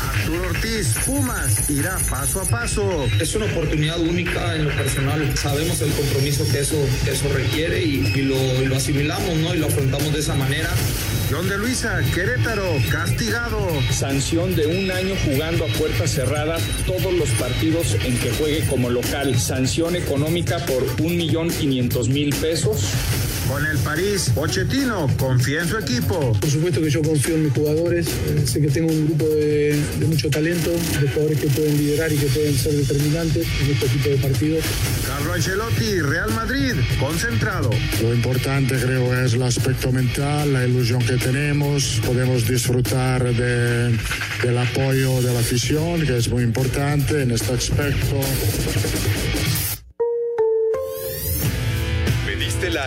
Arturo Ortiz, Pumas, irá paso a paso. Es una oportunidad única en lo personal. Sabemos el compromiso que eso, que eso requiere y, y, lo, y lo asimilamos, ¿no? Y lo afrontamos de esa manera. John de Luisa, Querétaro, castigado. Sanción de un año jugando a puertas cerradas todos los partidos en que juegue como local. Sanción económica por un millón quinientos mil pesos. Con el París, Pochettino confía en su equipo. Por supuesto que yo confío en mis jugadores. Eh, sé que tengo un grupo de, de, mucho talento, de jugadores que pueden liderar y que pueden ser determinantes en este tipo de partidos. Carlo Ancelotti, Real Madrid, concentrado. Lo importante creo es el aspecto mental, la ilusión que tenemos. Podemos disfrutar de, del apoyo de la afición, que es muy importante en este aspecto.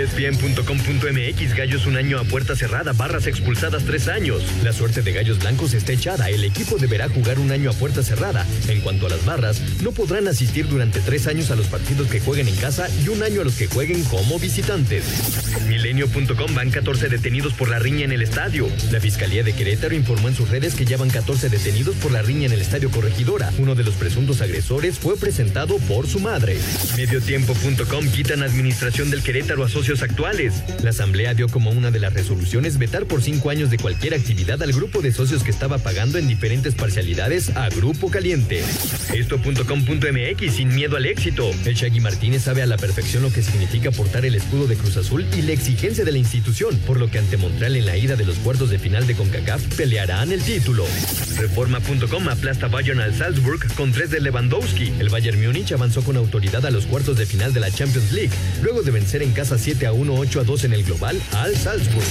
ESPN.com.mx Gallos un año a puerta cerrada, barras expulsadas tres años. La suerte de Gallos Blancos está echada. El equipo deberá jugar un año a puerta cerrada. En cuanto a las barras, no podrán asistir durante tres años a los partidos que jueguen en casa y un año a los que jueguen como visitantes. Milenio.com van 14 detenidos por la riña en el estadio. La Fiscalía de Querétaro informó en sus redes que ya van 14 detenidos por la riña en el estadio Corregidora. Uno de los presuntos agresores fue presentado por su madre. Mediotiempo.com quitan administración del Querétaro a socios actuales. La Asamblea dio como una de las resoluciones vetar por cinco años de cualquier actividad al grupo de socios que estaba pagando en diferentes parcialidades a Grupo Caliente. Esto.com.mx sin miedo al éxito. El Shaggy Martínez sabe a la perfección lo que significa portar el escudo de Cruz Azul y la exigencia de la institución, por lo que ante Montreal en la ida de los cuartos de final de CONCACAF pelearán el título. Reforma.com aplasta Bayern al Salzburg con tres de Lewandowski. El Bayern Múnich avanzó con autoridad a los cuartos de final de la Champions League, luego de vencer en casa 7 a 1, 8 a 2 en el global al Salzburg.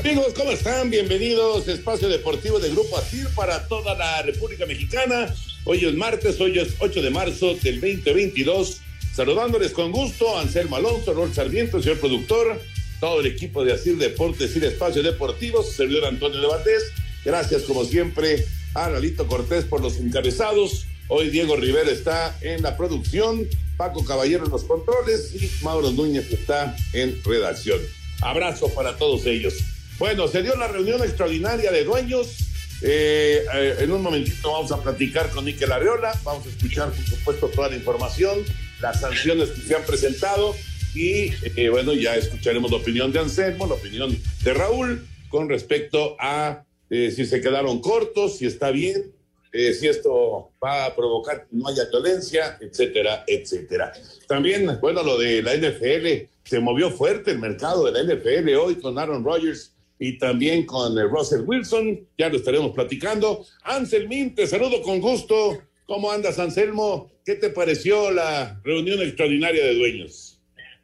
Amigos, ¿cómo están? Bienvenidos a Espacio Deportivo de Grupo ASIR para toda la República Mexicana. Hoy es martes, hoy es 8 de marzo del 2022. Saludándoles con gusto, Anselmo Alonso, Rol Sarmiento, señor productor, todo el equipo de Asir Deportes y Espacio Deportivo, su servidor Antonio Levantés. Gracias, como siempre, a Lalito Cortés por los encabezados. Hoy Diego Rivera está en la producción, Paco Caballero en los controles y Mauro Núñez está en redacción. Abrazo para todos ellos. Bueno, se dio la reunión extraordinaria de dueños. Eh, eh, en un momentito vamos a platicar con Miquel Arreola, vamos a escuchar, por supuesto, toda la información, las sanciones que se han presentado y, eh, bueno, ya escucharemos la opinión de Anselmo, la opinión de Raúl con respecto a si se quedaron cortos, si está bien, si esto va a provocar que no haya violencia, etcétera, etcétera. También, bueno, lo de la NFL, se movió fuerte el mercado de la NFL hoy con Aaron Rodgers y también con Russell Wilson, ya lo estaremos platicando. Anselmín, te saludo con gusto. ¿Cómo andas, Anselmo? ¿Qué te pareció la reunión extraordinaria de dueños?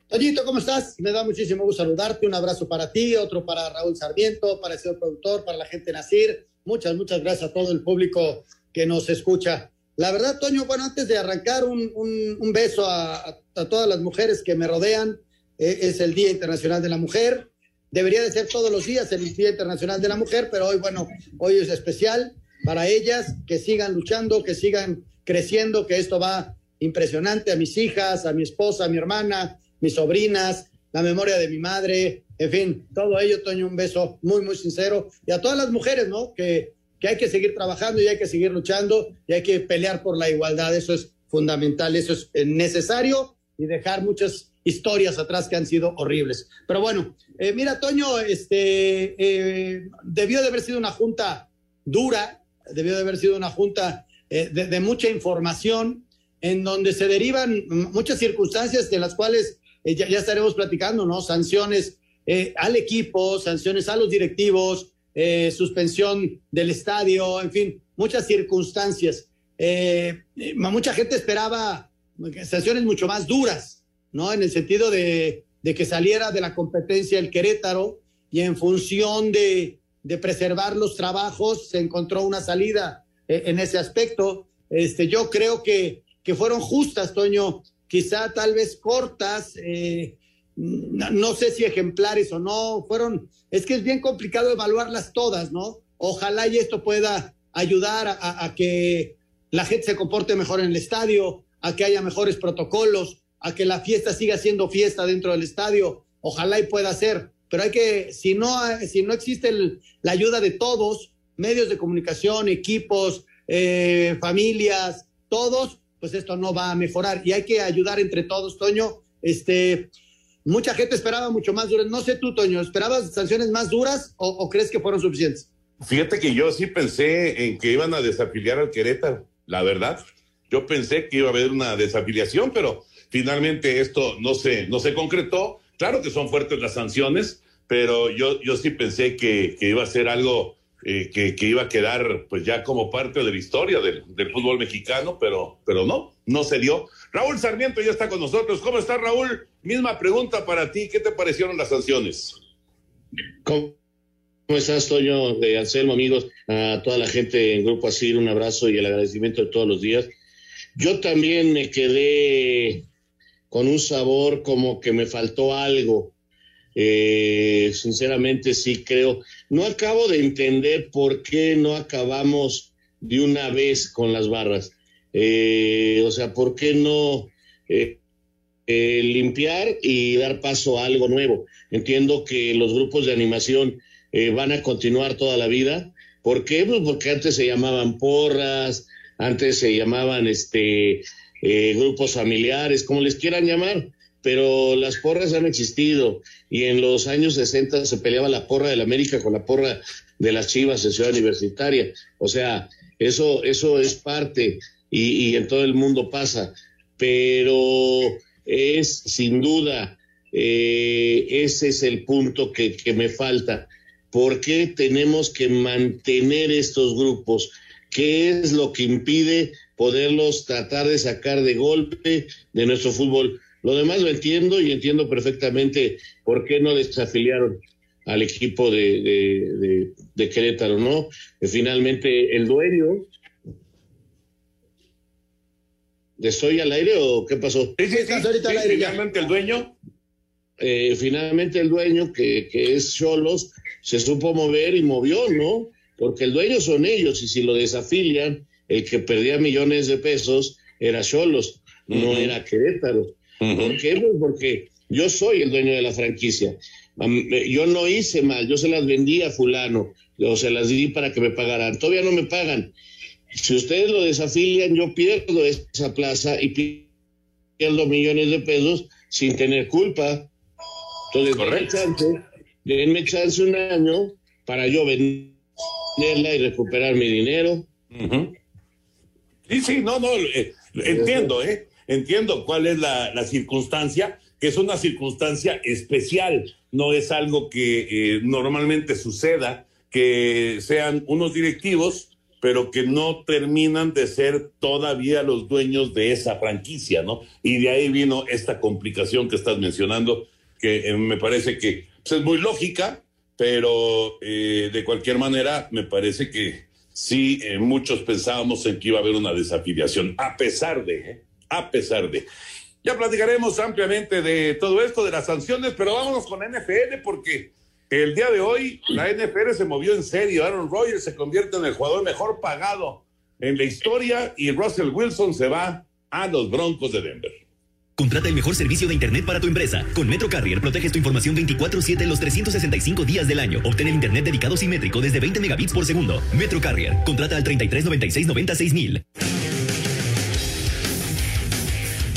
Toñito, ¿cómo estás? Me da muchísimo gusto saludarte. Un abrazo para ti, otro para Raúl Sarmiento, para el señor productor, para la gente Nacir. Muchas, muchas gracias a todo el público que nos escucha. La verdad, Toño, bueno, antes de arrancar, un, un, un beso a, a, todas las mujeres que me rodean. Eh, es el Día Internacional de la Mujer. Debería de ser todos los días el Día Internacional de la Mujer, pero hoy, bueno, hoy es especial para ellas, que sigan luchando, que sigan creciendo, que esto va impresionante a mis hijas, a mi esposa, a mi hermana, mis sobrinas, la memoria de mi madre, en fin, todo ello, Toño, un beso muy, muy sincero. Y a todas las mujeres, ¿no? Que, que hay que seguir trabajando y hay que seguir luchando y hay que pelear por la igualdad. Eso es fundamental, eso es necesario y dejar muchas historias atrás que han sido horribles. Pero bueno, eh, mira, Toño, este, eh, debió de haber sido una junta dura, debió de haber sido una junta de, de, mucha información, en donde se derivan muchas circunstancias de las cuales ya, ya, estaremos platicando, ¿no? Sanciones al equipo, sanciones a los directivos, suspensión del estadio, en fin, muchas circunstancias. Eh, mucha gente esperaba sanciones mucho más duras, ¿no? En el sentido de, que saliera de la competencia el Querétaro y en función de, preservar los trabajos se encontró una salida eh, en ese aspecto. Este, yo creo que, que fueron justas, Toño, quizá tal vez cortas, eh, no, sé si ejemplares o no, fueron, es que es bien complicado evaluarlas todas, ¿no? Ojalá y esto pueda ayudar a que la gente se comporte mejor en el estadio, a que haya mejores protocolos, a que la fiesta siga siendo fiesta dentro del estadio. Ojalá y pueda ser, pero hay que, si no, si no existe la ayuda de todos, medios de comunicación, equipos, eh, familias, todos, pues esto no va a mejorar y hay que ayudar entre todos, Toño. Este, mucha gente esperaba mucho más duras. No sé tú, Toño, ¿esperabas sanciones más duras o, o crees que fueron suficientes? Fíjate que yo sí pensé en que iban a desafiliar al Querétaro la verdad. Yo pensé que iba a haber una desafiliación, pero finalmente esto no se, no se concretó. Claro que son fuertes las sanciones, pero yo, yo sí pensé que, iba a ser algo eh, que, iba a quedar pues ya como parte de la historia del, fútbol mexicano, pero, pero no, no se dio. Raúl Sarmiento ya está con nosotros. ¿Cómo está Raúl? Misma pregunta para ti. ¿Qué te parecieron las sanciones? ¿Cómo estás, Toño, de Anselmo, amigos? A toda la gente en Grupo Asir, un abrazo y el agradecimiento de todos los días. Yo también me quedé con un sabor como que me faltó algo. Eh, sinceramente, sí creo. No acabo de entender por qué no acabamos de una vez con las barras. Eh, o sea, ¿por qué no eh, limpiar y dar paso a algo nuevo? Entiendo que los grupos de animación eh, van a continuar toda la vida. ¿Por qué? Pues porque antes se llamaban porras, antes se llamaban este eh, grupos familiares, como les quieran llamar, pero las porras han existido y en los años 60 se peleaba la porra del América con la porra de las Chivas en Ciudad Universitaria. O sea, eso, eso es parte y, en todo el mundo pasa, pero es sin duda, eh, ese es el punto que, que me falta ¿Por qué tenemos que mantener estos grupos? ¿Qué es lo que impide poderlos tratar de sacar de golpe de nuestro fútbol? Lo demás lo entiendo y entiendo perfectamente por qué no desafiliaron al equipo de, Querétaro, ¿no? Que finalmente el dueño. ¿Estoy al aire o qué pasó? Sí, sí, sí, finalmente el dueño. Eh, finalmente el dueño, que, que es Cholos, se supo mover y movió, ¿no? Porque el dueño son ellos y si lo desafilian, el que perdía millones de pesos era Cholos, no era Querétaro. ¿Por qué? Pues porque yo soy el dueño de la franquicia. Yo no hice mal, yo se las vendí a fulano, o se las di para que me pagaran. Todavía no me pagan. Si ustedes lo desafilian, yo pierdo esa plaza y pierdo millones de pesos sin tener culpa. Entonces, Correcto denme chance un año para yo venderla y recuperar mi dinero. Sí, sí, no, no, eh, entiendo, ¿eh? Entiendo cuál es la, circunstancia, que es una circunstancia especial, no es algo que eh, normalmente suceda, que sean unos directivos, pero que no terminan de ser todavía los dueños de esa franquicia, ¿no? Y de ahí vino esta complicación que estás mencionando, que eh, me parece que es muy lógica, pero de cualquier manera me parece que sí, eh, muchos pensábamos en que iba a haber una desafiliación, a pesar de, eh, a pesar de. Ya platicaremos ampliamente de todo esto, de las sanciones, pero vámonos con NFL porque el día de hoy la NFL se movió en serio. Aaron Rodgers se convierte en el jugador mejor pagado en la historia y Russell Wilson se va a los Broncos de Denver. Contrata el mejor servicio de Internet para tu empresa. Con Metro Carrier proteges tu información 24-7 los 365 días del año. Obtén el Internet dedicado simétrico desde 20 megabits por segundo. Metro Carrier. Contrata al 33 96 96 mil.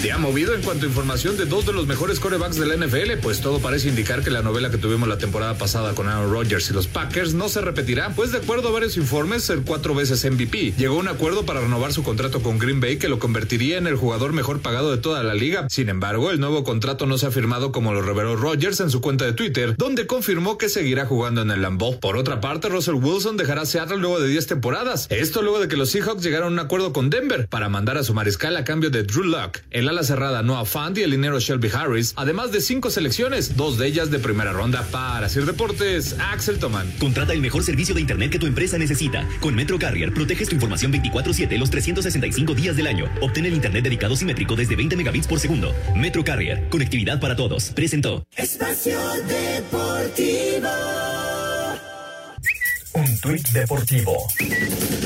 ¿Te ha movido en cuanto a información de dos de los mejores corebacks de la NFL? Pues todo parece indicar que la novela que tuvimos la temporada pasada con Aaron Rodgers y los Packers no se repetirá, pues de acuerdo a varios informes, el cuatro veces MVP llegó a un acuerdo para renovar su contrato con Green Bay que lo convertiría en el jugador mejor pagado de toda la liga. Sin embargo, el nuevo contrato no se ha firmado como lo reveló Rodgers en su cuenta de Twitter, donde confirmó que seguirá jugando en el Lambeau. Por otra parte, Russell Wilson dejará Seattle luego de 10 temporadas. Esto luego de que los Seahawks llegaron a un acuerdo con Denver para mandar a su mariscal a cambio de Drew Luck. Ala cerrada Noah Fant y el dinero Shelby Harris, además de cinco selecciones, dos de ellas de primera ronda para Sir Deportes, Axel Toman. Contrata el mejor servicio de Internet que tu empresa necesita. Con Metro Carrier proteges tu información 24-7 los 365 días del año. Obtén el Internet dedicado simétrico desde 20 megabits por segundo. Metro Carrier, conectividad para todos. Presentó. Espacio Deportivo. Un tuit deportivo.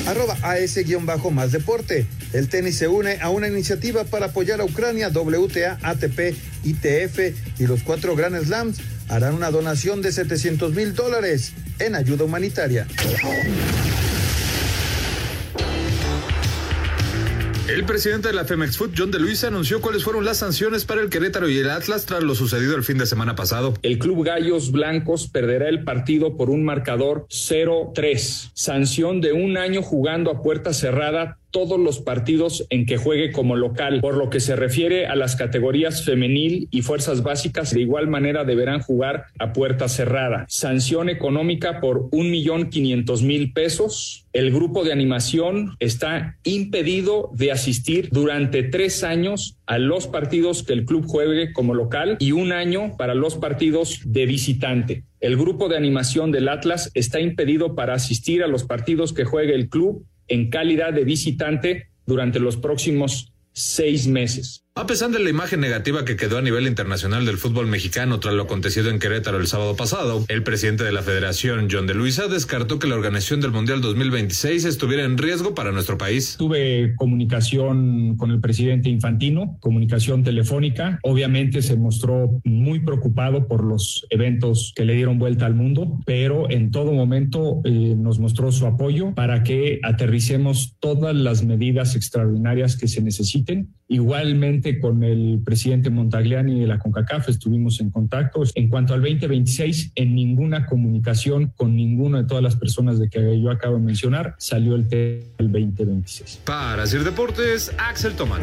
Arroba AS-más deporte. El tenis se une a una iniciativa para apoyar a Ucrania, WTA, ATP, ITF y los cuatro Grand Slams harán una donación de 700 mil dólares en ayuda humanitaria. El presidente de la Femex Food, John de Luis, anunció cuáles fueron las sanciones para el Querétaro y el Atlas tras lo sucedido el fin de semana pasado. El Club Gallos Blancos perderá el partido por un marcador 0-3. Sanción de un año jugando a puerta cerrada todos los partidos en que juegue como local. Por lo que se refiere a las categorías femenil y fuerzas básicas, de igual manera deberán jugar a puerta cerrada. Sanción económica por un millón quinientos mil pesos. El grupo de animación está impedido de asistir durante tres años a los partidos que el club juegue como local y un año para los partidos de visitante. El grupo de animación del Atlas está impedido para asistir a los partidos que juegue el club en calidad de visitante durante los próximos seis meses. A pesar de la imagen negativa que quedó a nivel internacional del fútbol mexicano tras lo acontecido en Querétaro el sábado pasado, el presidente de la federación, John de Luisa, descartó que la organización del Mundial 2026 estuviera en riesgo para nuestro país. Tuve comunicación con el presidente Infantino, comunicación telefónica. Obviamente se mostró muy preocupado por los eventos que le dieron vuelta al mundo, pero en todo momento eh, nos mostró su apoyo para que aterricemos todas las medidas extraordinarias que se necesiten. Igualmente, con el presidente Montagliani de la CONCACAF estuvimos en contacto. En cuanto al 2026, en ninguna comunicación con ninguna de todas las personas de que yo acabo de mencionar salió el tema del 2026. Para hacer deportes, Axel Tomán.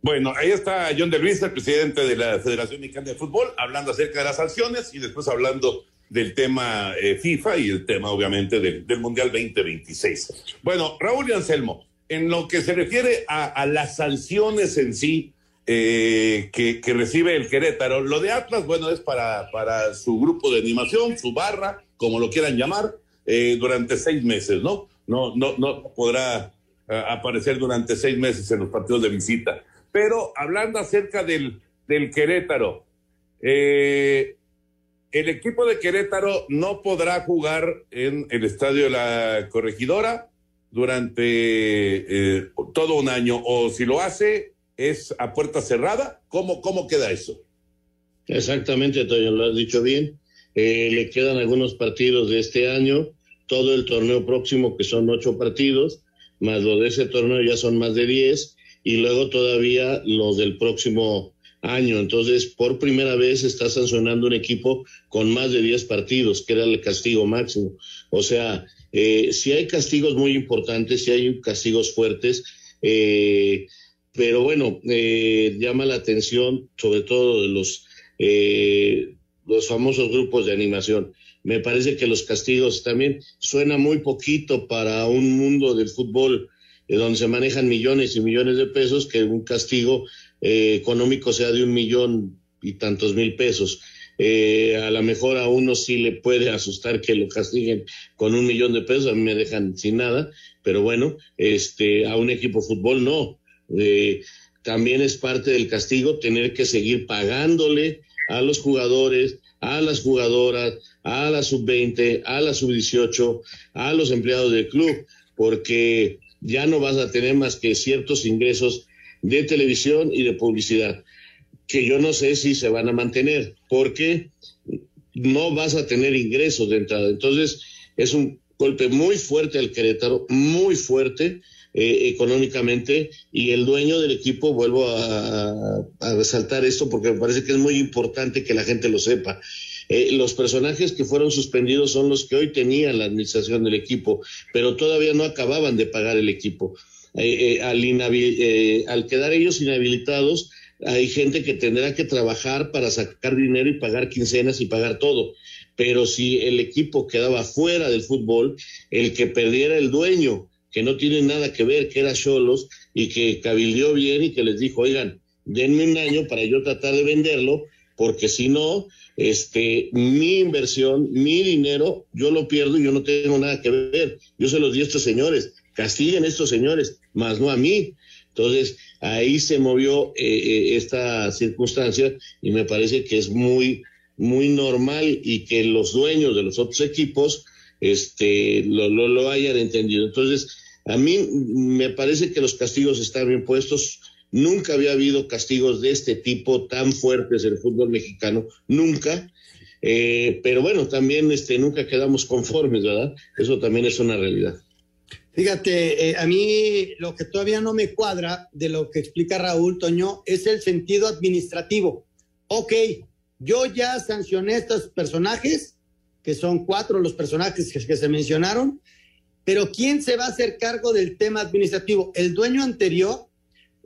Bueno, ahí está John de Luis, el presidente de la Federación Mexicana de Fútbol, hablando acerca de las sanciones y después hablando del tema eh, FIFA y el tema, obviamente, del, del Mundial 2026. Bueno, Raúl y Anselmo, en lo que se refiere a, las sanciones en sí eh, que, recibe el Querétaro, lo de Atlas, bueno, es para, para su grupo de animación, su barra, como lo quieran llamar, eh, durante seis meses, ¿no? No, no, no podrá eh, aparecer durante seis meses en los partidos de visita. Pero hablando acerca del, del Querétaro, el equipo de Querétaro no podrá jugar en el estadio de la Corregidora durante eh, todo un año o si lo hace es a puerta cerrada, ¿cómo, cómo queda eso? Exactamente, Toño, lo has dicho bien. Eh, le quedan algunos partidos de este año, todo el torneo próximo que son ocho partidos, más lo de ese torneo ya son más de diez, y luego todavía los del próximo año. Entonces, por primera vez está sancionando un equipo con más de diez partidos, que era el castigo máximo. O sea, eh, si hay castigos muy importantes, si hay castigos fuertes, eh, pero bueno, eh, llama la atención sobre todo de los, los famosos grupos de animación. Me parece que los castigos también suena muy poquito para un mundo del fútbol donde se manejan millones y millones de pesos, que un castigo económico sea de un millón y tantos mil pesos. Eh, a lo mejor a uno sí le puede asustar que lo castiguen con un millón de pesos, a mí me dejan sin nada, pero bueno, este, a un equipo de fútbol no. Eh, también es parte del castigo tener que seguir pagándole a los jugadores, a las jugadoras, a la sub-20, a la sub-18, a los empleados del club, porque ya no vas a tener más que ciertos ingresos de televisión y de publicidad, que yo no sé si se van a mantener, porque no vas a tener ingresos de entrada. Entonces, es un golpe muy fuerte al Querétaro, muy fuerte eh, económicamente, y el dueño del equipo, vuelvo a, resaltar esto porque me parece que es muy importante que la gente lo sepa. Eh, los personajes que fueron suspendidos son los que hoy tenían la administración del equipo, pero todavía no acababan de pagar el equipo. Eh, al, al quedar ellos inhabilitados, hay gente que tendrá que trabajar para sacar dinero y pagar quincenas y pagar todo. Pero si el equipo quedaba fuera del fútbol, el que perdiera el dueño, que no tiene nada que ver, que era Cholos, y que cabildió bien y que les dijo, oigan, denme un año para yo tratar de venderlo, porque si no, este, mi inversión, mi dinero, yo lo pierdo y yo no tengo nada que ver. Yo se los di a estos señores, castiguen a estos señores, más no a mí. Entonces, ahí se movió eh, eh, esta circunstancia y me parece que es muy, muy normal y que los dueños de los otros equipos este, lo, lo, hayan entendido. Entonces, a mí me parece que los castigos están bien puestos. Nunca había habido castigos de este tipo tan fuertes en el fútbol mexicano, nunca. Eh, pero bueno, también este, nunca quedamos conformes, ¿verdad? Eso también es una realidad. Fíjate, eh, a mí lo que todavía no me cuadra de lo que explica Raúl Toño es el sentido administrativo. Ok, yo ya sancioné estos personajes, que son cuatro los personajes que, que se mencionaron, pero ¿quién se va a hacer cargo del tema administrativo? ¿El dueño anterior?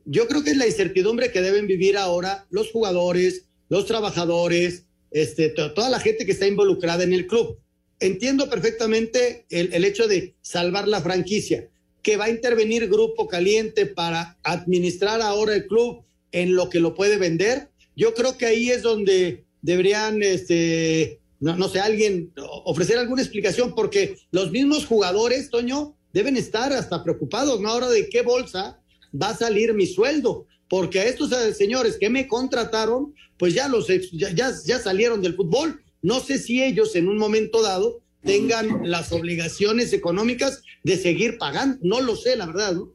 Yo creo que es la incertidumbre que deben vivir ahora los jugadores, los trabajadores, este, toda la gente que está involucrada en el club entiendo perfectamente el, hecho de salvar la franquicia, que va a intervenir Grupo Caliente para administrar ahora el club en lo que lo puede vender. Yo creo que ahí es donde deberían, este, no, sé, alguien ofrecer alguna explicación, porque los mismos jugadores, Toño, deben estar hasta preocupados, ¿no? Ahora de qué bolsa va a salir mi sueldo, porque a estos señores que me contrataron, pues ya los ya, ya salieron del fútbol no sé si ellos en un momento dado tengan las obligaciones económicas de seguir pagando. No lo sé, la verdad. ¿no?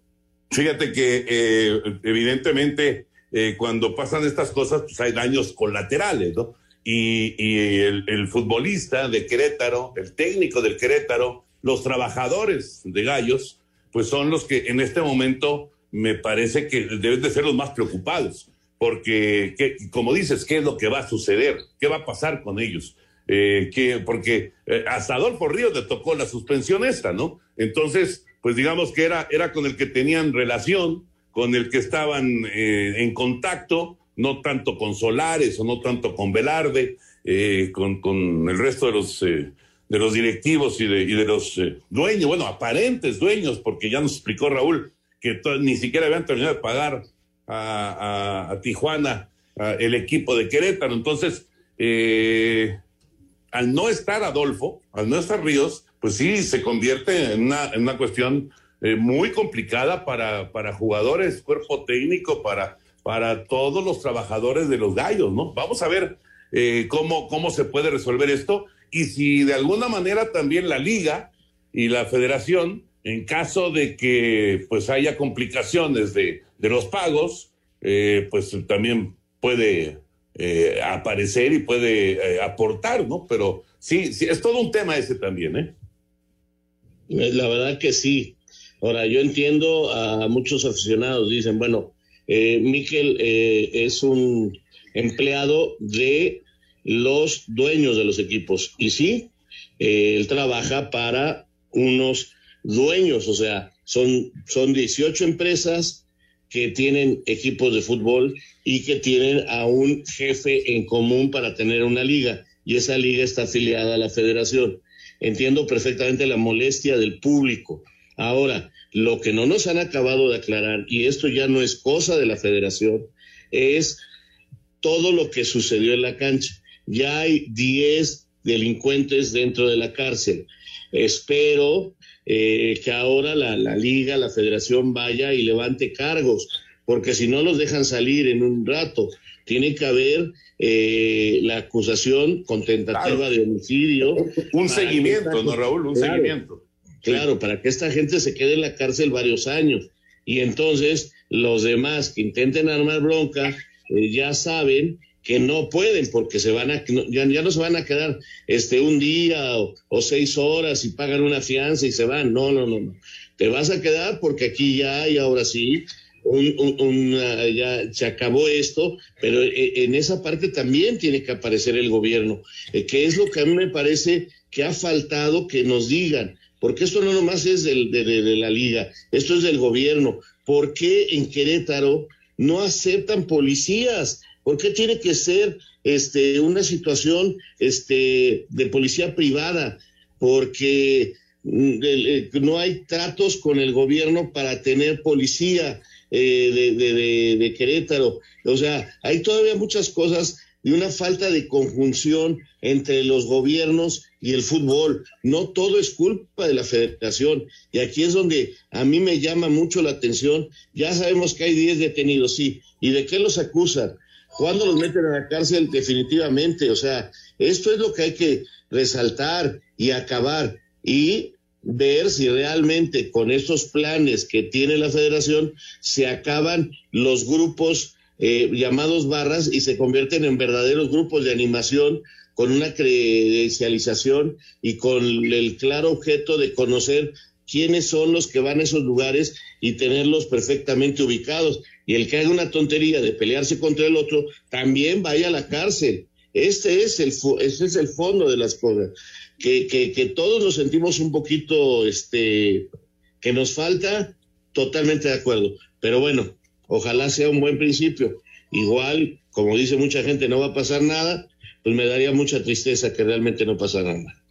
Fíjate que eh, evidentemente eh, cuando pasan estas cosas, pues hay daños colaterales, ¿no? Y, el, futbolista de Querétaro, el técnico del Querétaro, los trabajadores de Gallos, pues son los que en este momento me parece que deben de ser los más preocupados porque, ¿qué, como dices, ¿qué es lo que va a suceder? ¿Qué va a pasar con ellos? Eh, que, porque eh, hasta Adolfo Ríos le tocó la suspensión esta, ¿no? Entonces, pues digamos que era, era con el que tenían relación, con el que estaban eh, en contacto, no tanto con Solares o no tanto con Velarde, con, con, el resto de los, de los directivos y de, y de los dueños, bueno, aparentes dueños, porque ya nos explicó Raúl que ni siquiera habían terminado de pagar a, Tijuana, a el equipo de Querétaro. Entonces, eh, al no estar Adolfo, al no estar Ríos, pues sí, se convierte en una, en una cuestión eh, muy complicada para, para jugadores, cuerpo técnico, para, para todos los trabajadores de los gallos, ¿no? Vamos a ver eh, cómo, cómo se puede resolver esto y si de alguna manera también la liga y la federación, en caso de que pues haya complicaciones de, de los pagos, eh, pues también puede eh, aparecer y puede eh, aportar, ¿no? Pero sí, sí, es todo un tema ese también, ¿eh? La verdad que sí. Ahora, yo entiendo a muchos aficionados, dicen, bueno, eh, Miquel es un empleado de los dueños de los equipos. Y sí, él trabaja para unos dueños, o sea, son, son 18 empresas que tienen equipos de fútbol y que tienen a un jefe en común para tener una liga y esa liga está afiliada a la federación. Entiendo perfectamente la molestia del público. Ahora, lo que no nos han acabado de aclarar, y esto ya no es cosa de la federación, es todo lo que sucedió en la cancha. Ya hay 10 delincuentes dentro de la cárcel. Espero eh, que ahora la, la, liga, la federación vaya y levante cargos, porque si no los dejan salir en un rato, tiene que haber eh, la acusación con tentativa claro. de homicidio. Un seguimiento, ¿no, Raúl? Un claro. seguimiento. Claro, para que esta gente se quede en la cárcel varios años. Y entonces los demás que intenten armar bronca eh, ya saben que no pueden porque se van a ya, no se van a quedar este un día o, seis horas y pagan una fianza y se van. No no no no. Te vas a quedar porque aquí ya hay ahora sí un, ya se acabó esto pero eh, en esa parte también tiene que aparecer el gobierno eh, que es lo que a mí me parece que ha faltado que nos digan porque esto no nomás es del, de, de la liga esto es del gobierno. ¿por qué en Querétaro no aceptan policías ¿Por qué tiene que ser este, una situación este, de policía privada? Porque mm, no hay tratos con el gobierno para tener policía eh, de, de, Querétaro. O sea, hay todavía muchas cosas de una falta de conjunción entre los gobiernos y el fútbol. No todo es culpa de la federación. Y aquí es donde a mí me llama mucho la atención. Ya sabemos que hay 10 detenidos, sí. ¿Y de qué los acusan? ¿Cuándo los meten a la cárcel? Definitivamente. O sea, esto es lo que hay que resaltar y acabar y ver si realmente con estos planes que tiene la federación se acaban los grupos eh, llamados barras y se convierten en verdaderos grupos de animación con una credencialización y con el claro objeto de conocer quiénes son los que van a esos lugares y tenerlos perfectamente ubicados y el que haga una tontería de pelearse contra el otro también vaya a la cárcel. Este es el, este es el fondo de las cosas. Que, que, que todos nos sentimos un poquito, este, que nos falta, totalmente de acuerdo. Pero bueno, ojalá sea un buen principio. Igual, como dice mucha gente, no va a pasar nada, pues me daría mucha tristeza que realmente no pasara nada.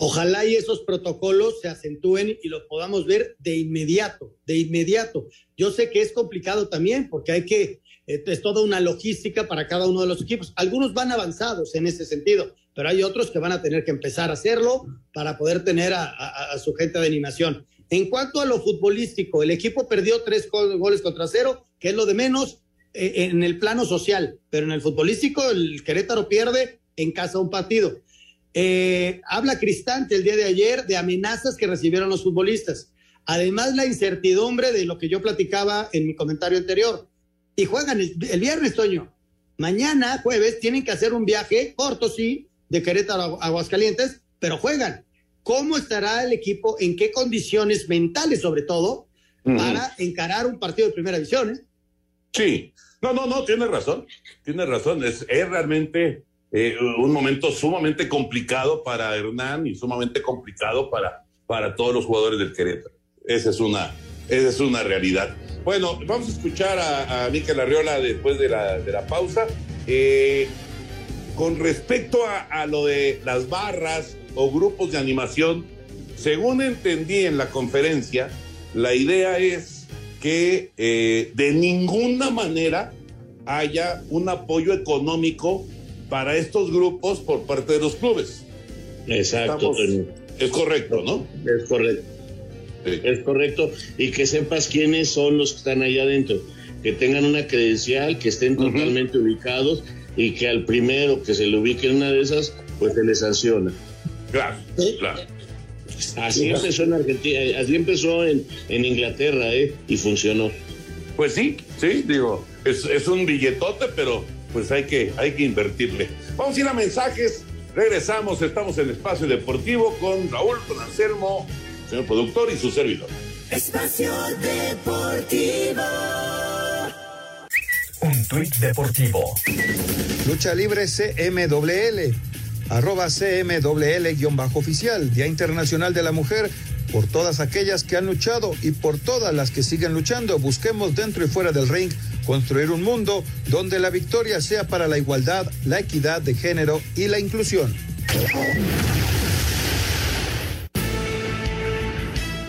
Ojalá y esos protocolos se acentúen y los podamos ver de inmediato, de inmediato. Yo sé que es complicado también porque hay que, eh, es toda una logística para cada uno de los equipos. Algunos van avanzados en ese sentido, pero hay otros que van a tener que empezar a hacerlo para poder tener a, su gente de animación. En cuanto a lo futbolístico, el equipo perdió tres goles contra cero, que es lo de menos eh, en el plano social, pero en el futbolístico el Querétaro pierde en casa un partido. Eh, habla Cristante el día de ayer de amenazas que recibieron los futbolistas. Además, la incertidumbre de lo que yo platicaba en mi comentario anterior. Y juegan el, viernes, Toño. Mañana, jueves, tienen que hacer un viaje corto, sí, de Querétaro a Aguascalientes, pero juegan. ¿Cómo estará el equipo? ¿En qué condiciones mentales, sobre todo, para encarar un partido de primera división? Eh? Sí. No, no, no, tiene razón. Tiene razón. Es, es realmente eh, un momento sumamente complicado para Hernán y sumamente complicado para, para todos los jugadores del Querétaro. Esa es una, esa es una realidad. Bueno, vamos a escuchar a, a Miquel Arriola después de la, de la pausa. Eh, con respecto a, lo de las barras o grupos de animación, según entendí en la conferencia, la idea es que eh, de ninguna manera haya un apoyo económico para estos grupos por parte de los clubes. Exacto. es correcto, ¿no? Es correcto. Es correcto. Y que sepas quiénes son los que están allá adentro. Que tengan una credencial, que estén totalmente ubicados y que al primero que se le ubique en una de esas, pues se le sanciona. Claro, claro. Así empezó en Argentina, así empezó en, en Inglaterra, ¿eh? Y funcionó. Pues sí, sí, digo, es, es un billetote, pero pues hay que, hay que invertirle. Vamos a ir a mensajes. Regresamos, estamos en Espacio Deportivo con Raúl, con Anselmo, señor productor y su servidor. Espacio Deportivo. Un tuit deportivo. Lucha Libre CMWL. Arroba CMWL-oficial. Día Internacional de la Mujer por todas aquellas que han luchado y por todas las que siguen luchando. Busquemos dentro y fuera del ring construir un mundo donde la victoria sea para la igualdad, la equidad de género y la inclusión.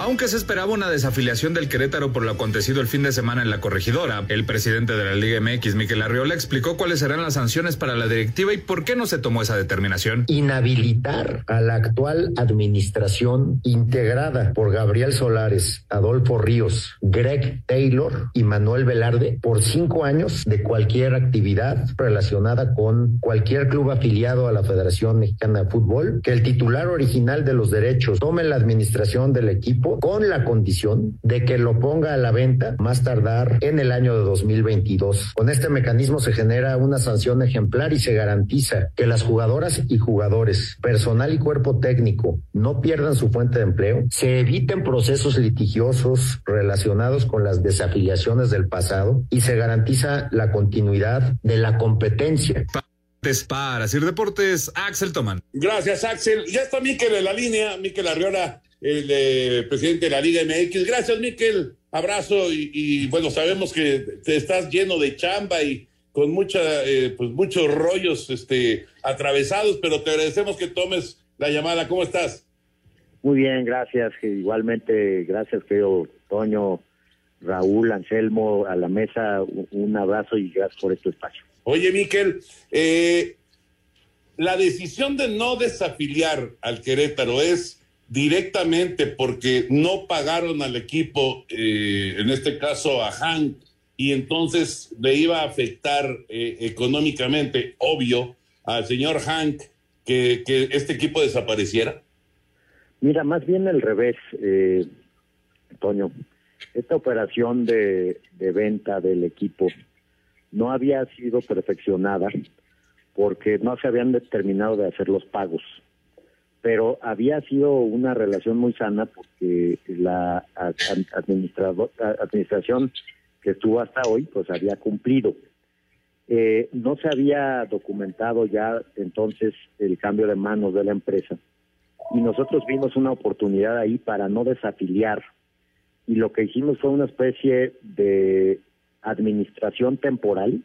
Aunque se esperaba una desafiliación del Querétaro por lo acontecido el fin de semana en la corregidora, el presidente de la Liga MX, Miquel Arriola, explicó cuáles serán las sanciones para la directiva y por qué no se tomó esa determinación. Inhabilitar a la actual administración integrada por Gabriel Solares, Adolfo Ríos, Greg Taylor y Manuel Velarde por cinco años de cualquier actividad relacionada con cualquier club afiliado a la Federación Mexicana de Fútbol, que el titular original de los derechos tome la administración del equipo con la condición de que lo ponga a la venta más tardar en el año de 2022. Con este mecanismo se genera una sanción ejemplar y se garantiza que las jugadoras y jugadores, personal y cuerpo técnico no pierdan su fuente de empleo, se eviten procesos litigiosos relacionados con las desafiliaciones del pasado y se garantiza la continuidad de la competencia. Para Sir Deportes, Axel Toman. Gracias, Axel. Ya está Miquel en la línea, Miquel Arriola, el eh, presidente de la Liga MX. Gracias, Miquel. Abrazo y, bueno, sabemos que te estás lleno de chamba y con mucha, eh, pues muchos rollos este, atravesados, pero te agradecemos que tomes la llamada. ¿Cómo estás? Muy bien, gracias. Igualmente, gracias, querido Toño, Raúl, Anselmo, a la mesa, un abrazo y gracias por este espacio. Oye, Miquel, eh, la decisión de no desafiliar al Querétaro es directamente porque no pagaron al equipo, eh, en este caso a Hank, y entonces le iba a afectar eh, económicamente, obvio, al señor Hank que, este equipo desapareciera? Mira, más bien al revés, eh, Antonio. Esta operación de venta del equipo no había sido perfeccionada porque no se habían determinado de hacer los pagos. Pero había sido una relación muy sana porque la administración que estuvo hasta hoy pues había cumplido. Eh, no se había documentado ya entonces el cambio de manos de la empresa y nosotros vimos una oportunidad ahí para no desafiliar y lo que hicimos fue una especie de administración temporal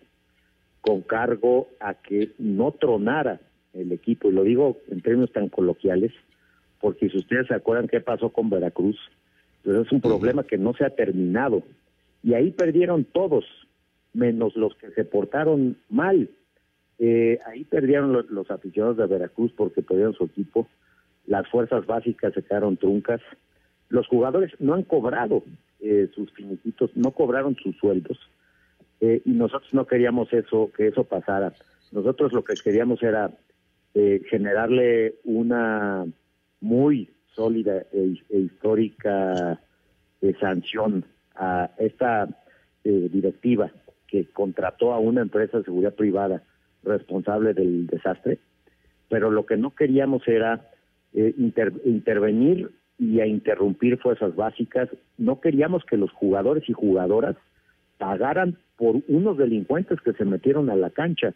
con cargo a que no tronara el equipo, y lo digo en términos tan coloquiales, porque si ustedes se acuerdan qué pasó con Veracruz, pues es un problema que no se ha terminado. Y ahí perdieron todos, menos los que se portaron mal. Eh, ahí perdieron los, los aficionados de Veracruz porque perdieron su equipo, las fuerzas básicas se quedaron truncas, los jugadores no han cobrado eh, sus finiquitos, no cobraron sus sueldos eh, y nosotros no queríamos eso, que eso pasara. Nosotros lo que queríamos era eh, generarle una muy sólida e, e histórica eh, sanción a esta eh, directiva que contrató a una empresa de seguridad privada responsable del desastre, pero lo que no queríamos era eh, inter intervenir y a interrumpir fuerzas básicas. No queríamos que los jugadores y jugadoras pagaran por unos delincuentes que se metieron a la cancha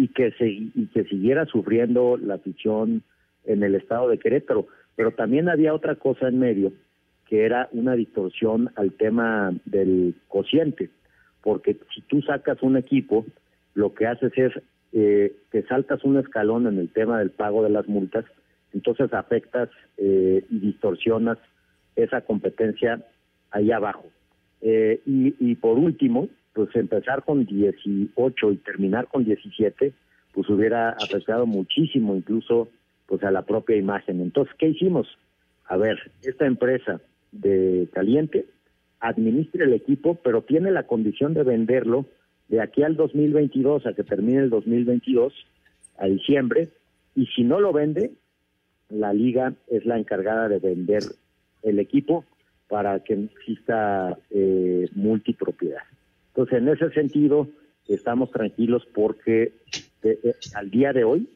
y que se y que siguiera sufriendo la afición en el estado de Querétaro. Pero también había otra cosa en medio que era una distorsión al tema del cociente, porque si tú sacas un equipo, lo que haces es eh, que saltas un escalón en el tema del pago de las multas, entonces afectas eh, y distorsionas esa competencia ahí abajo. Eh, y, y por último, pues empezar con 18 y terminar con 17, pues hubiera afectado muchísimo incluso pues a la propia imagen. Entonces, ¿qué hicimos? A ver, esta empresa de Caliente administra el equipo, pero tiene la condición de venderlo de aquí al 2022, a que termine el 2022, a diciembre, y si no lo vende, la liga es la encargada de vender el equipo para que exista eh, multipropiedad. Entonces, en ese sentido, estamos tranquilos porque eh, eh, al día de hoy,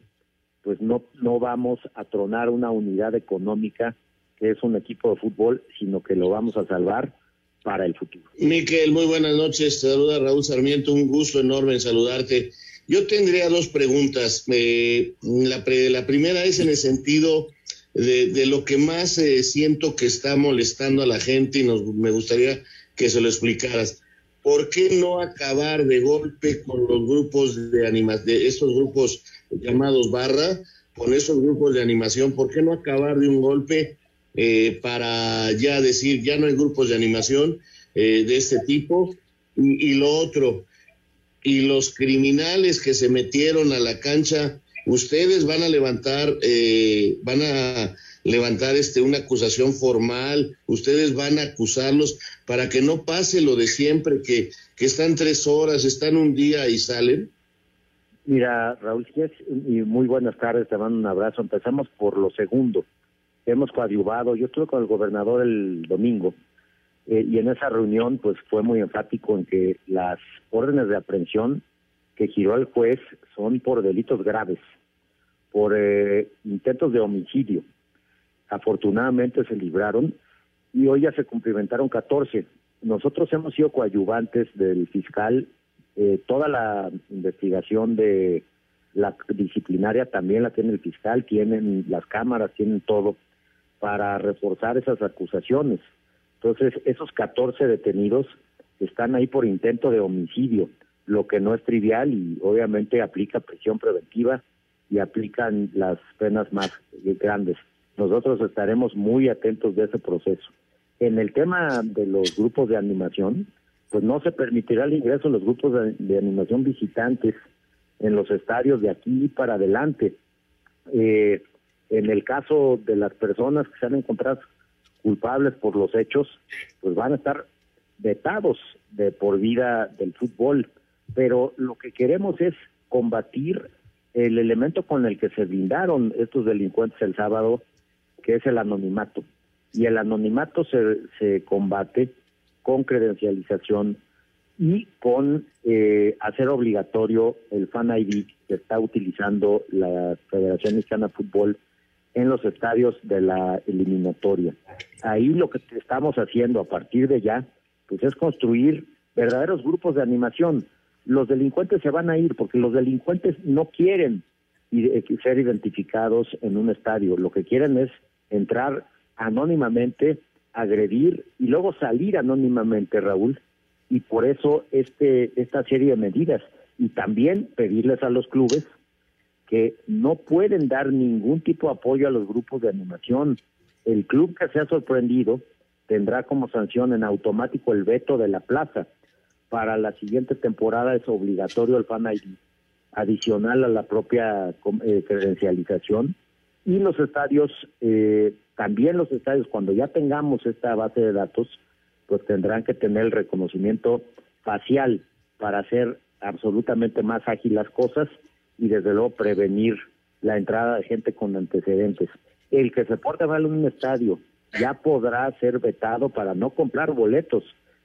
pues no, no vamos a tronar una unidad económica que es un equipo de fútbol, sino que lo vamos a salvar para el futuro. Miquel, muy buenas noches. Te saluda Raúl Sarmiento. Un gusto enorme en saludarte. Yo tendría dos preguntas. Eh, la, pre, la, primera es en el sentido de, de lo que más eh, siento que está molestando a la gente y nos, me gustaría que se lo explicaras. ¿Por qué no acabar de golpe con los grupos de animación, de estos grupos llamados barra, con esos grupos de animación? ¿Por qué no acabar de un golpe eh, para ya decir, ya no hay grupos de animación eh, de este tipo. Y, y, lo otro, y los criminales que se metieron a la cancha, ustedes van a levantar, eh, van a levantar este una acusación formal, ustedes van a acusarlos para que no pase lo de siempre, que, que están tres horas, están un día y salen. Mira, Raúl, y muy buenas tardes, te mando un abrazo. Empezamos por lo segundo. Hemos coadyuvado, yo estuve con el gobernador el domingo, eh, y en esa reunión pues fue muy enfático en que las órdenes de aprehensión que giró el juez son por delitos graves, por eh, intentos de homicidio. Afortunadamente se libraron y hoy ya se cumplimentaron 14. Nosotros hemos sido coadyuvantes del fiscal, eh, toda la investigación de la disciplinaria también la tiene el fiscal, tienen las cámaras, tienen todo para reforzar esas acusaciones. Entonces, esos 14 detenidos están ahí por intento de homicidio, lo que no es trivial y obviamente aplica prisión preventiva y aplican las penas más grandes. Nosotros estaremos muy atentos de ese proceso. En el tema de los grupos de animación, pues no se permitirá el ingreso de los grupos de, animación visitantes en los estadios de aquí para adelante. Eh, en el caso de las personas que se han encontrado culpables por los hechos, pues van a estar vetados de por vida del fútbol. Pero lo que queremos es combatir el elemento con el que se brindaron estos delincuentes el sábado, que es el anonimato. Y el anonimato se, se combate con credencialización y con eh, hacer obligatorio el Fan ID que está utilizando la Federación Mexicana de Fútbol en los estadios de la eliminatoria. Ahí lo que estamos haciendo a partir de ya, pues es construir verdaderos grupos de animación. Los delincuentes se van a ir porque los delincuentes no quieren ser identificados en un estadio. Lo que quieren es entrar anónimamente, agredir y luego salir anónimamente, Raúl. Y por eso este esta serie de medidas y también pedirles a los clubes que no pueden dar ningún tipo de apoyo a los grupos de animación. El club que sea sorprendido tendrá como sanción en automático el veto de la plaza. Para la siguiente temporada es obligatorio el Fan ID, adicional a la propia eh, credencialización. Y los estadios, eh, también los estadios, cuando ya tengamos esta base de datos, pues tendrán que tener el reconocimiento facial para hacer absolutamente más ágil las cosas y desde luego prevenir la entrada de gente con antecedentes. El que se porte mal en un estadio ya podrá ser vetado para no comprar boletos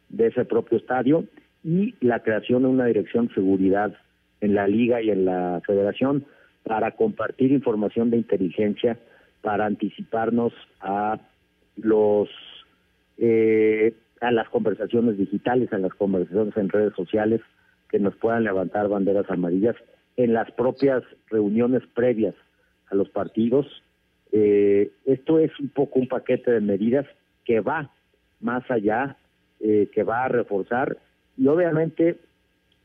de ese propio estadio y la creación de una dirección de seguridad en la liga y en la federación para compartir información de inteligencia para anticiparnos a los eh, a las conversaciones digitales, a las conversaciones en redes sociales que nos puedan levantar banderas amarillas en las propias reuniones previas a los partidos. Eh, esto es un poco un paquete de medidas que va más allá, eh, que va a reforzar y obviamente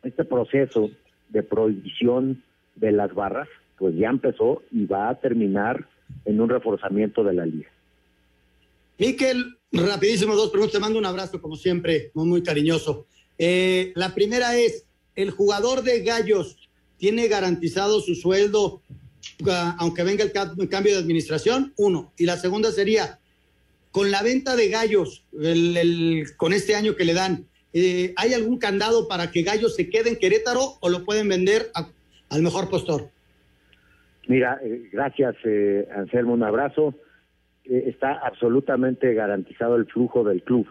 este proceso de prohibición de las barras pues ya empezó y va a terminar en un reforzamiento de la liga. Miquel, rapidísimo, dos preguntas. Te mando un abrazo, como siempre, muy, cariñoso. Eh, la primera es, el jugador de Gallos tiene garantizado su sueldo ah, aunque venga el, cambio de administración, uno. Y la segunda sería, con la venta de gallos, con este año que le dan, eh, ¿hay algún candado para que Gallos se quede en Querétaro o lo pueden vender al mejor postor? Mira, eh, gracias eh, Anselmo, un abrazo. está absolutamente garantizado el flujo del club.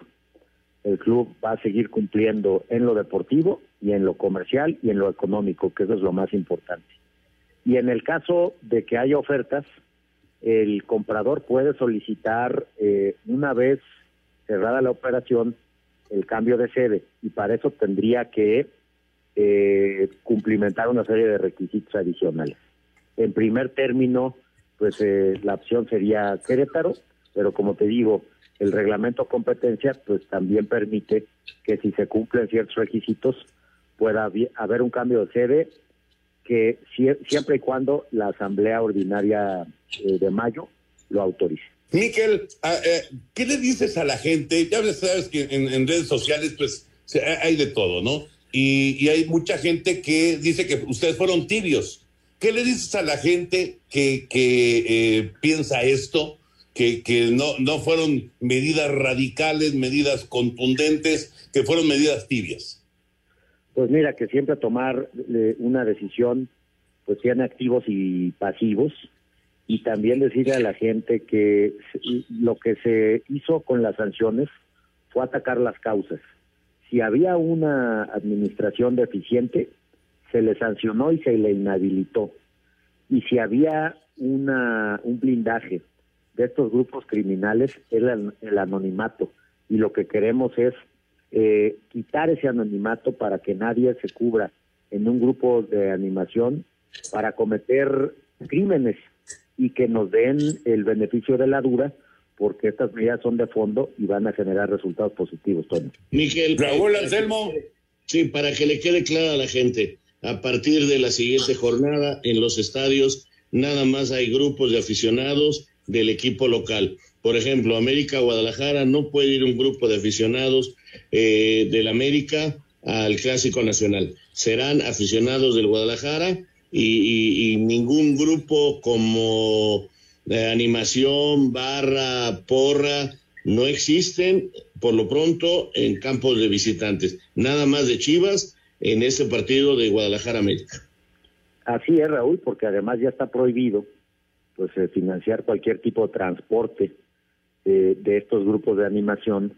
El club va a seguir cumpliendo en lo deportivo y en lo comercial y en lo económico, que eso es lo más importante. Y en el caso de que haya ofertas, el comprador puede solicitar eh, una vez cerrada la operación el cambio de sede y para eso tendría que eh, cumplimentar una serie de requisitos adicionales. En primer término, pues eh, la opción sería Querétaro, pero como te digo, el reglamento competencia pues también permite que si se cumplen ciertos requisitos pueda haber un cambio de sede que siempre y cuando la Asamblea Ordinaria eh, de mayo lo autorice. Miquel, ah, eh, ¿qué le dices a la gente? Ya sabes que en, redes sociales pues hay de todo, ¿no? Y, hay mucha gente que dice que ustedes fueron tibios. ¿Qué le dices a la gente que, eh, piensa esto? Que, que no, no fueron medidas radicales, medidas contundentes, que fueron medidas tibias. Pues mira, que siempre tomar eh, una decisión, pues sean activos y pasivos, y también decirle a la gente que lo que se hizo con las sanciones fue atacar las causas. Si había una administración deficiente, se le sancionó y se le inhabilitó. Y si había una, un blindaje de estos grupos criminales, era el anonimato. Y lo que queremos es eh, quitar ese anonimato para que nadie se cubra en un grupo de animación para cometer crímenes y que nos den el beneficio de la duda porque estas medidas son de fondo y van a generar resultados positivos, Tony. Miguel, Raúl Anselmo. Sí, para que le quede clara a la gente, a partir de la siguiente jornada en los estadios, nada más hay grupos de aficionados del equipo local. Por ejemplo, América Guadalajara no puede ir un grupo de aficionados eh, del América al Clásico Nacional. Serán aficionados del Guadalajara y, ningún grupo como de animación, barra, porra, no existen por lo pronto en campos de visitantes. Nada más de Chivas en ese partido de Guadalajara América. Así es, Raúl, porque además ya está prohibido pues eh, financiar cualquier tipo de transporte de estos grupos de animación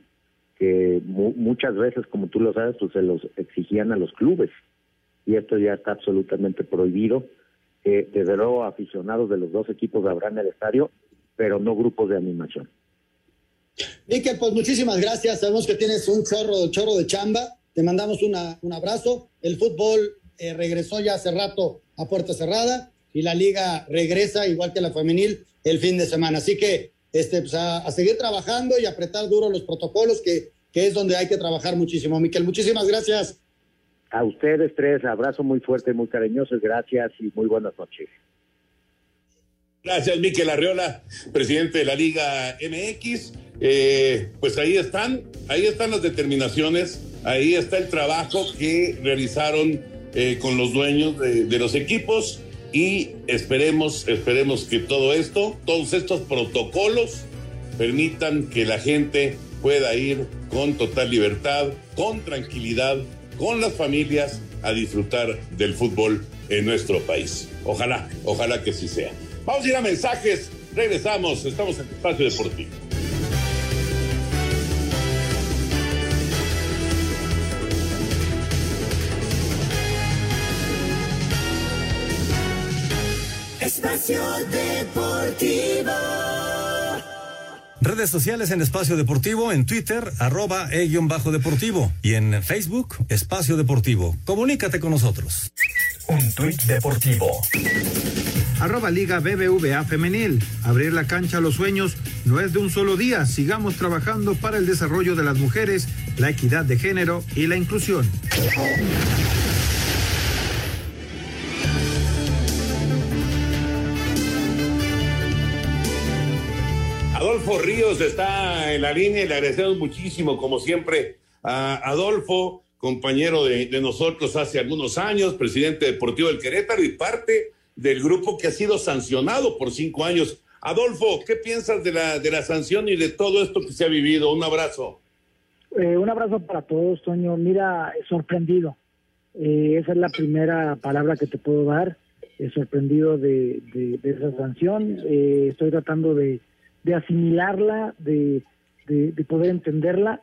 que muchas veces, como tú lo sabes, pues se los exigían a los clubes y esto ya está absolutamente prohibido. Eh, desde luego aficionados de los dos equipos habrán el estadio, pero no grupos de animación. Miquel, pues muchísimas gracias. Sabemos que tienes un chorro, chorro de chamba. Te mandamos una, un abrazo. El fútbol eh, regresó ya hace rato a puerta cerrada y la liga regresa, igual que la femenil, el fin de semana. Así que este, pues a, seguir trabajando y apretar duro los protocolos, que, que es donde hay que trabajar muchísimo. Miquel, muchísimas gracias. A ustedes tres, abrazo muy fuerte, muy cariñoso, gracias y muy buenas noches. Gracias, Miquel Arriola, presidente de la Liga MX. Eh, pues ahí están, ahí están las determinaciones, ahí está el trabajo que realizaron eh, con los dueños de, de los equipos y esperemos, esperemos que todo esto, todos estos protocolos permitan que la gente pueda ir con total libertad, con tranquilidad, con las familias a disfrutar del fútbol en nuestro país. Ojalá, ojalá que sí sea. Vamos a ir a mensajes, regresamos, estamos en Espacio Deportivo. Espacio Deportivo. Redes sociales en Espacio Deportivo, en Twitter, arroba e-deportivo y en Facebook, Espacio Deportivo. Comunícate con nosotros. Un tuit deportivo. Arroba Liga BBVA Femenil. Abrir la cancha a los sueños no es de un solo día. Sigamos trabajando para el desarrollo de las mujeres, la equidad de género y la inclusión. Adolfo Ríos está en la línea y le agradecemos muchísimo, como siempre, a Adolfo, compañero de, nosotros hace algunos años, presidente deportivo del Querétaro y parte del grupo que ha sido sancionado por cinco años. Adolfo, ¿qué piensas de la, de la sanción y de todo esto que se ha vivido? Un abrazo. Eh, un abrazo para todos, Toño. Mira, sorprendido. Eh, esa es la primera palabra que te puedo dar. sorprendido de, de, esa sanción. Eh, estoy tratando de, de asimilarla, de, de, poder entenderla,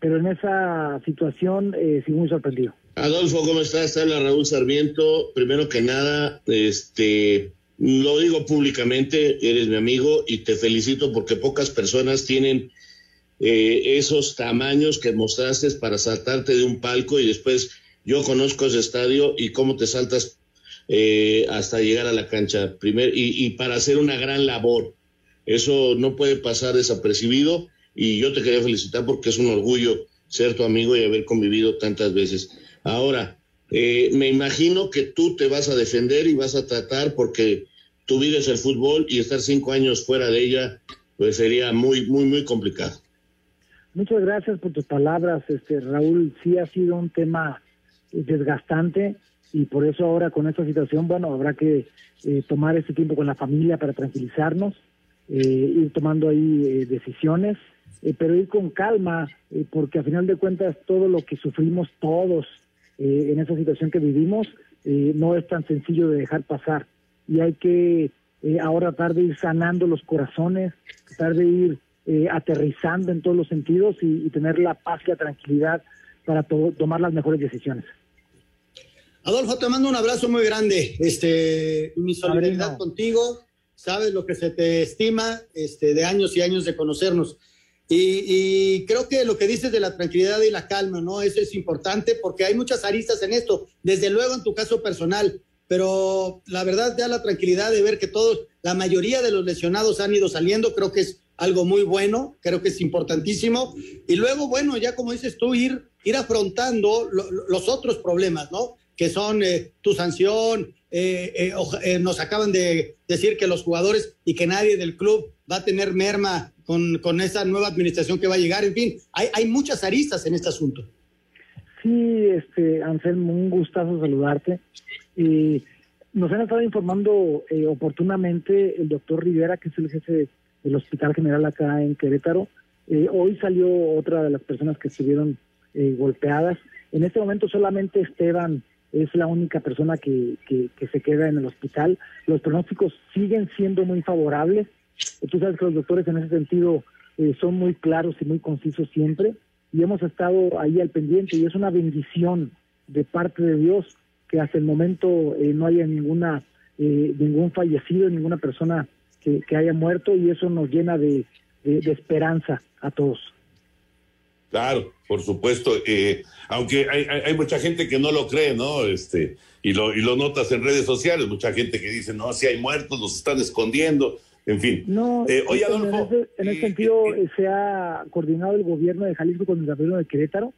pero en esa situación eh, sigo muy sorprendido. Adolfo, ¿cómo estás? Habla Raúl Sarmiento. Primero que nada, este, lo digo públicamente, eres mi amigo y te felicito porque pocas personas tienen eh, esos tamaños que mostraste para saltarte de un palco y después yo conozco ese estadio y cómo te saltas eh, hasta llegar a la cancha primer, y para hacer una gran labor. Eso no puede pasar desapercibido y yo te quería felicitar porque es un orgullo ser tu amigo y haber convivido tantas veces. Ahora, eh, me imagino que tú te vas a defender y vas a tratar porque tu vida es el fútbol y estar cinco años fuera de ella pues sería muy, muy, muy complicado. Muchas gracias por tus palabras, este Raúl. Sí ha sido un tema desgastante y por eso ahora con esta situación, bueno, habrá que eh, tomar este tiempo con la familia para tranquilizarnos, ir tomando ahí eh, decisiones, pero ir con calma, porque a final de cuentas todo lo que sufrimos todos en esa situación que vivimos no es tan sencillo de dejar pasar y hay que ahora tratar de ir sanando los corazones, tratar de ir aterrizando en todos los sentidos y, tener la paz y la tranquilidad para tomar las mejores decisiones. Adolfo, te mando un abrazo muy grande. Este, mi solidaridad contigo. Sabes lo que se te estima este, de años y años de conocernos. Y, creo que lo que dices de la tranquilidad y la calma, ¿no? Eso es importante porque hay muchas aristas en esto, desde luego en tu caso personal, pero la verdad ya la tranquilidad de ver que todos, la mayoría de los lesionados han ido saliendo, creo que es algo muy bueno, creo que es importantísimo. Y luego, bueno, ya como dices tú, ir, ir afrontando los otros problemas, ¿no? que son eh, tu sanción, eh, eh, nos acaban de decir que los jugadores y que nadie del club va a tener merma con, con esa nueva administración que va a llegar. En fin, hay, hay muchas aristas en este asunto. Sí, este, Anselmo, un gustazo saludarte. y nos han estado informando oportunamente el doctor Rivera, que es el jefe del Hospital General acá en Querétaro. hoy salió otra de las personas que estuvieron golpeadas. En este momento solamente Esteban es la única persona que, que, se queda en el hospital. Los pronósticos siguen siendo muy favorables. Tú sabes que los doctores en ese sentido eh, son muy claros y muy concisos siempre y hemos estado ahí al pendiente y es una bendición de parte de Dios que hasta el momento eh, no haya ninguna eh, ningún fallecido, ninguna persona que, que, haya muerto y eso nos llena de, de esperanza a todos. Claro, por supuesto. Eh, aunque hay, hay, mucha gente que no lo cree, ¿no? Este, y lo, y lo notas en redes sociales, mucha gente que dice, no, si hay muertos, los están escondiendo, en fin. No, eh, oye, Adolfo, en ese, sentido eh, se ha coordinado el gobierno de Jalisco con el gobierno de Querétaro,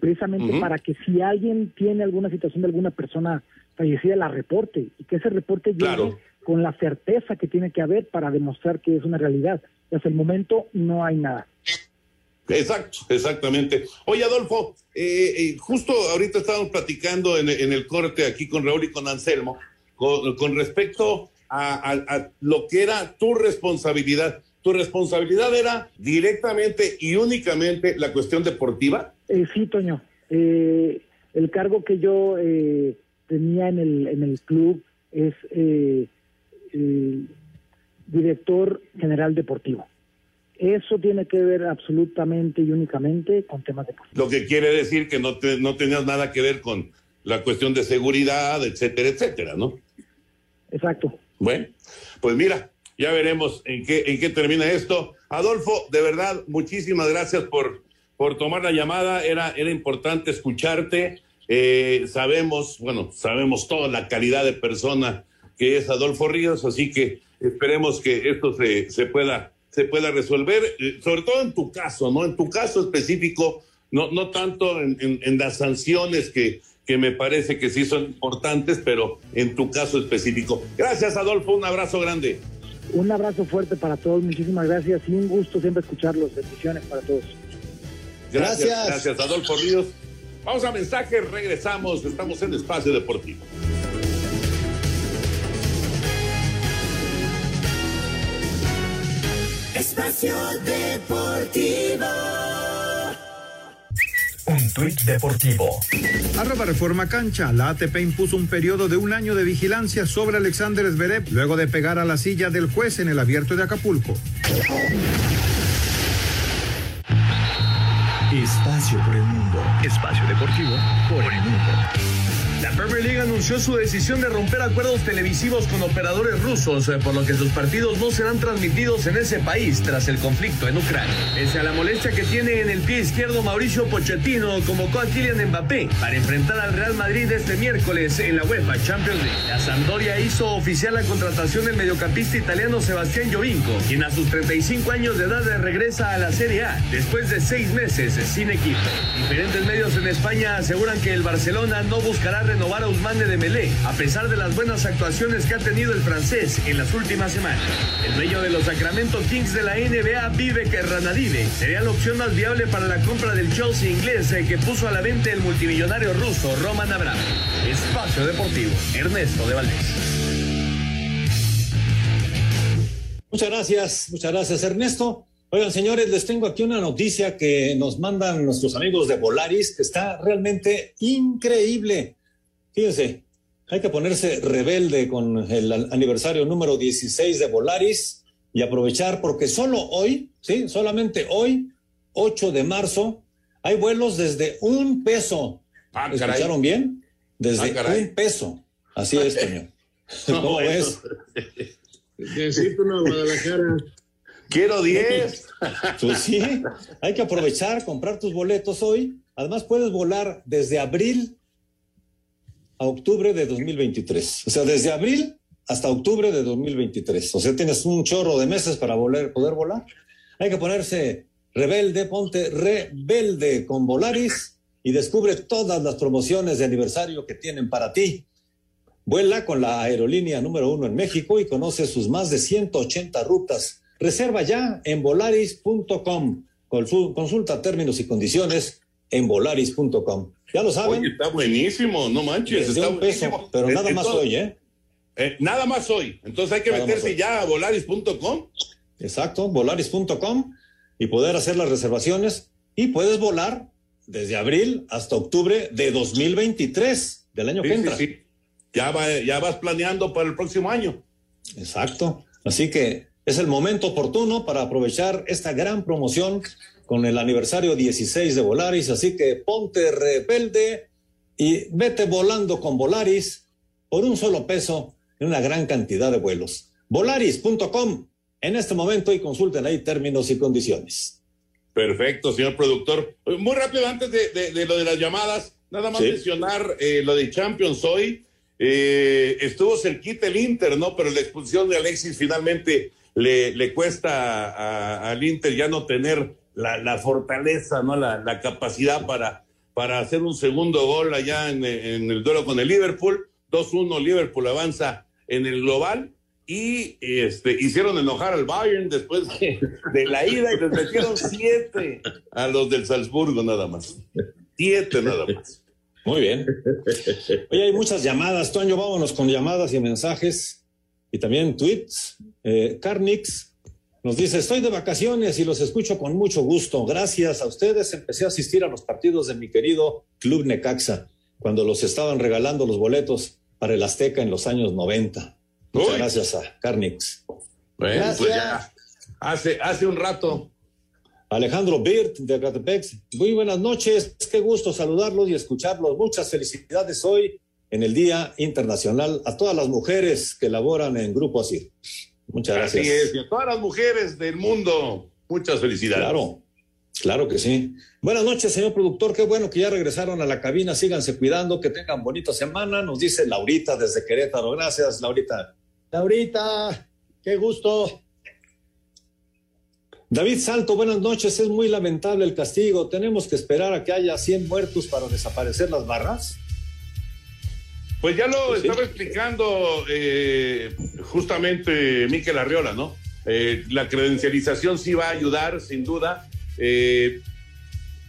precisamente para que si alguien tiene alguna situación de alguna persona fallecida, la reporte y que ese reporte llegue con la certeza que tiene que haber para demostrar que es una realidad. Hasta el momento no hay nada. Exacto, exactamente. Oye, Adolfo, eh, eh, justo ahorita estábamos platicando en, el corte aquí con Raúl y con Anselmo, con, respecto a, lo que era tu responsabilidad. ¿Tu responsabilidad era directamente y únicamente la cuestión deportiva? Eh, sí, Toño. el cargo que yo tenía en el, en el club es director general deportivo. Eso tiene que ver absolutamente y únicamente con temas de Lo que quiere decir que no, no tenías nada que ver con la cuestión de seguridad, etcétera, etcétera, ¿no? Exacto. Bueno, pues mira, ya veremos en qué, en qué termina esto. Adolfo, de verdad, muchísimas gracias por, por tomar la llamada. Era, era importante escucharte. Eh, sabemos, bueno, sabemos toda la calidad de persona que es Adolfo Ríos, así que esperemos que esto se, se pueda se pueda resolver, eh, sobre todo en tu caso, ¿no? En tu caso específico, no, no tanto en, en, las sanciones que, que me parece que sí son importantes, pero en tu caso específico. Gracias, Adolfo, un abrazo grande. Un abrazo fuerte para todos, muchísimas gracias y un gusto siempre escucharlos. Bendiciones para todos. Gracias, gracias, gracias Adolfo Ríos. Vamos a mensajes, regresamos, estamos en Espacio Deportivo. Espacio Deportivo. Un tuit deportivo. Arroba Reforma Cancha. La ATP impuso un periodo de un año de vigilancia sobre Alexander Zverev luego de pegar a la silla del juez en el abierto de Acapulco. Espacio por el mundo. Espacio deportivo por el mundo. Premier League anunció su decisión de romper acuerdos televisivos con operadores rusos, eh, por lo que sus partidos no serán transmitidos en ese país tras el conflicto en Ucrania. Pese a la molestia que tiene en el pie izquierdo, Mauricio Pochettino convocó a Kylian Mbappé para enfrentar al Real Madrid este miércoles en la UEFA Champions League. La Sampdoria hizo oficial la contratación del mediocampista italiano Sebastián Jovinko, quien a sus 35 años de edad regresa a la Serie A después de seis meses sin equipo. Diferentes medios en España aseguran que el Barcelona no buscará renovar a Ousmane Dembélé, a pesar de las buenas actuaciones que ha tenido el francés en las últimas semanas. El dueño de los Sacramento Kings de la NBA, Vive Ranadive, sería la opción más viable para la compra del Chelsea inglés eh, que puso a la venta el multimillonario ruso Roman Abrams. Espacio Deportivo, Ernesto de Valdés. Muchas gracias, muchas gracias Ernesto. Oigan, señores, les tengo aquí una noticia que nos mandan nuestros amigos de Volaris, que está realmente increíble. Fíjense, hay que ponerse rebelde con el aniversario número 16 de Volaris y aprovechar porque solo hoy, sí, solamente hoy, 8 de marzo, hay vuelos desde un peso. Ah, ¿Escucharon bien? Desde Ah, un peso. Así es, señor. ¿Cómo? Necesito una Guadalajara. Quiero 10. Pues sí, hay que aprovechar, comprar tus boletos hoy. Además, puedes volar desde abril a octubre de 2023. O sea, desde abril hasta octubre de 2023. O sea, tienes un chorro de meses para poder volar. Hay que ponerse rebelde, ponte rebelde con Volaris y descubre todas las promociones de aniversario que tienen para ti. Vuela con la aerolínea número uno en México y conoce sus más de 180 rutas. Reserva ya en volaris.com. Consul- Consulta términos y condiciones en volaris.com. Ya lo saben. Oye, está buenísimo, no manches. Está un peso, buenísimo. pero nada más hoy, ¿eh? Eh, nada más hoy. Entonces hay que Nada meterse ya a volaris.com. Exacto, volaris.com y poder hacer las reservaciones y puedes volar desde abril hasta octubre de 2023 del año Sí, que sí, entra. sí. Ya, va- ya vas planeando para el próximo año. Exacto. Así que es el momento oportuno para aprovechar esta gran promoción con el aniversario 16 de Volaris. Así que ponte rebelde y vete volando con Volaris por un solo peso en una gran cantidad de vuelos. Volaris.com en este momento y consulten ahí términos y condiciones. Perfecto, señor productor. Muy rápido, antes de, de- de lo de las llamadas, nada más Sí. mencionar eh, lo de Champions hoy. Eh, estuvo cerquita el Inter, ¿no? Pero la expulsión de Alexis finalmente le, le cuesta al Inter ya no tener la, fortaleza, ¿no? La, capacidad para, para hacer un segundo gol allá en, el duelo con el Liverpool. 2-1, Liverpool avanza en el global. Y este, hicieron enojar al Bayern después de, de la ida y les metieron siete a los del Salzburgo nada más. Siete nada más. Muy bien. Oye, hay muchas llamadas, Toño. Vámonos con llamadas y mensajes y también tweets. Eh, Carnix nos dice: Estoy de vacaciones y los escucho con mucho gusto. Gracias a ustedes empecé a asistir a los partidos de mi querido Club Necaxa cuando los estaban regalando los boletos para el Azteca en los años 90. Muchas Uy. gracias a Carnix. Bueno, pues ya. Hace, hace un rato. Alejandro Birt de Acatepec. Muy buenas noches, qué gusto saludarlos y escucharlos. Muchas felicidades hoy en el Día Internacional a todas las mujeres que laboran en Grupo Asir. Muchas gracias. Así es. Y a todas las mujeres del mundo, muchas felicidades. Claro, claro que sí. Buenas noches, señor productor. Qué bueno que ya regresaron a la cabina. Síganse cuidando, que tengan bonita semana. Nos dice Laurita desde Querétaro. Gracias, Laurita. Laurita, qué gusto. David Salto, buenas noches. Es muy lamentable el castigo. ¿Tenemos que esperar a que haya 100 muertos para desaparecer las barras? Pues ya lo Pues sí. estaba explicando eh, justamente Miquel Arriola, ¿no? Eh, la credencialización sí va a ayudar, sin duda. Eh,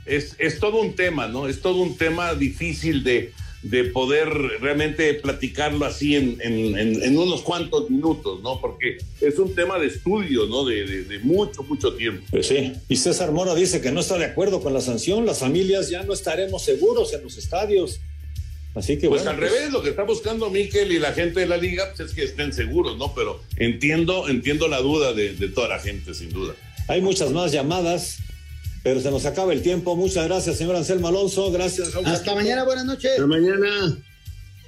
es, es todo un tema, ¿no? Es todo un tema difícil de, de poder realmente platicarlo así en, en- en- en unos cuantos minutos, ¿no? Porque es un tema de estudio, ¿no? De, de- de mucho, mucho tiempo. Pues sí. Y César Mora dice que no está de acuerdo con la sanción. Las familias ya no estaremos seguros en los estadios. Así que Pues bueno, al revés, lo que está buscando Miquel y la gente de la liga pues, es que estén seguros, ¿no? Pero entiendo, entiendo la duda de, de toda la gente, sin duda. Hay muchas más llamadas, pero se nos acaba el tiempo. Muchas gracias, señor Anselmo Alonso. Gracias. Hasta mañana, buenas noches. Hasta mañana.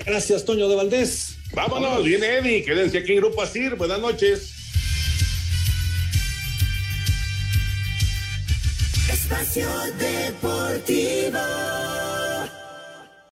Gracias, Toño de Valdés. Vámonos, viene Eddie, quédense aquí en Grupo Asir. Buenas noches. Espacio Deportivo.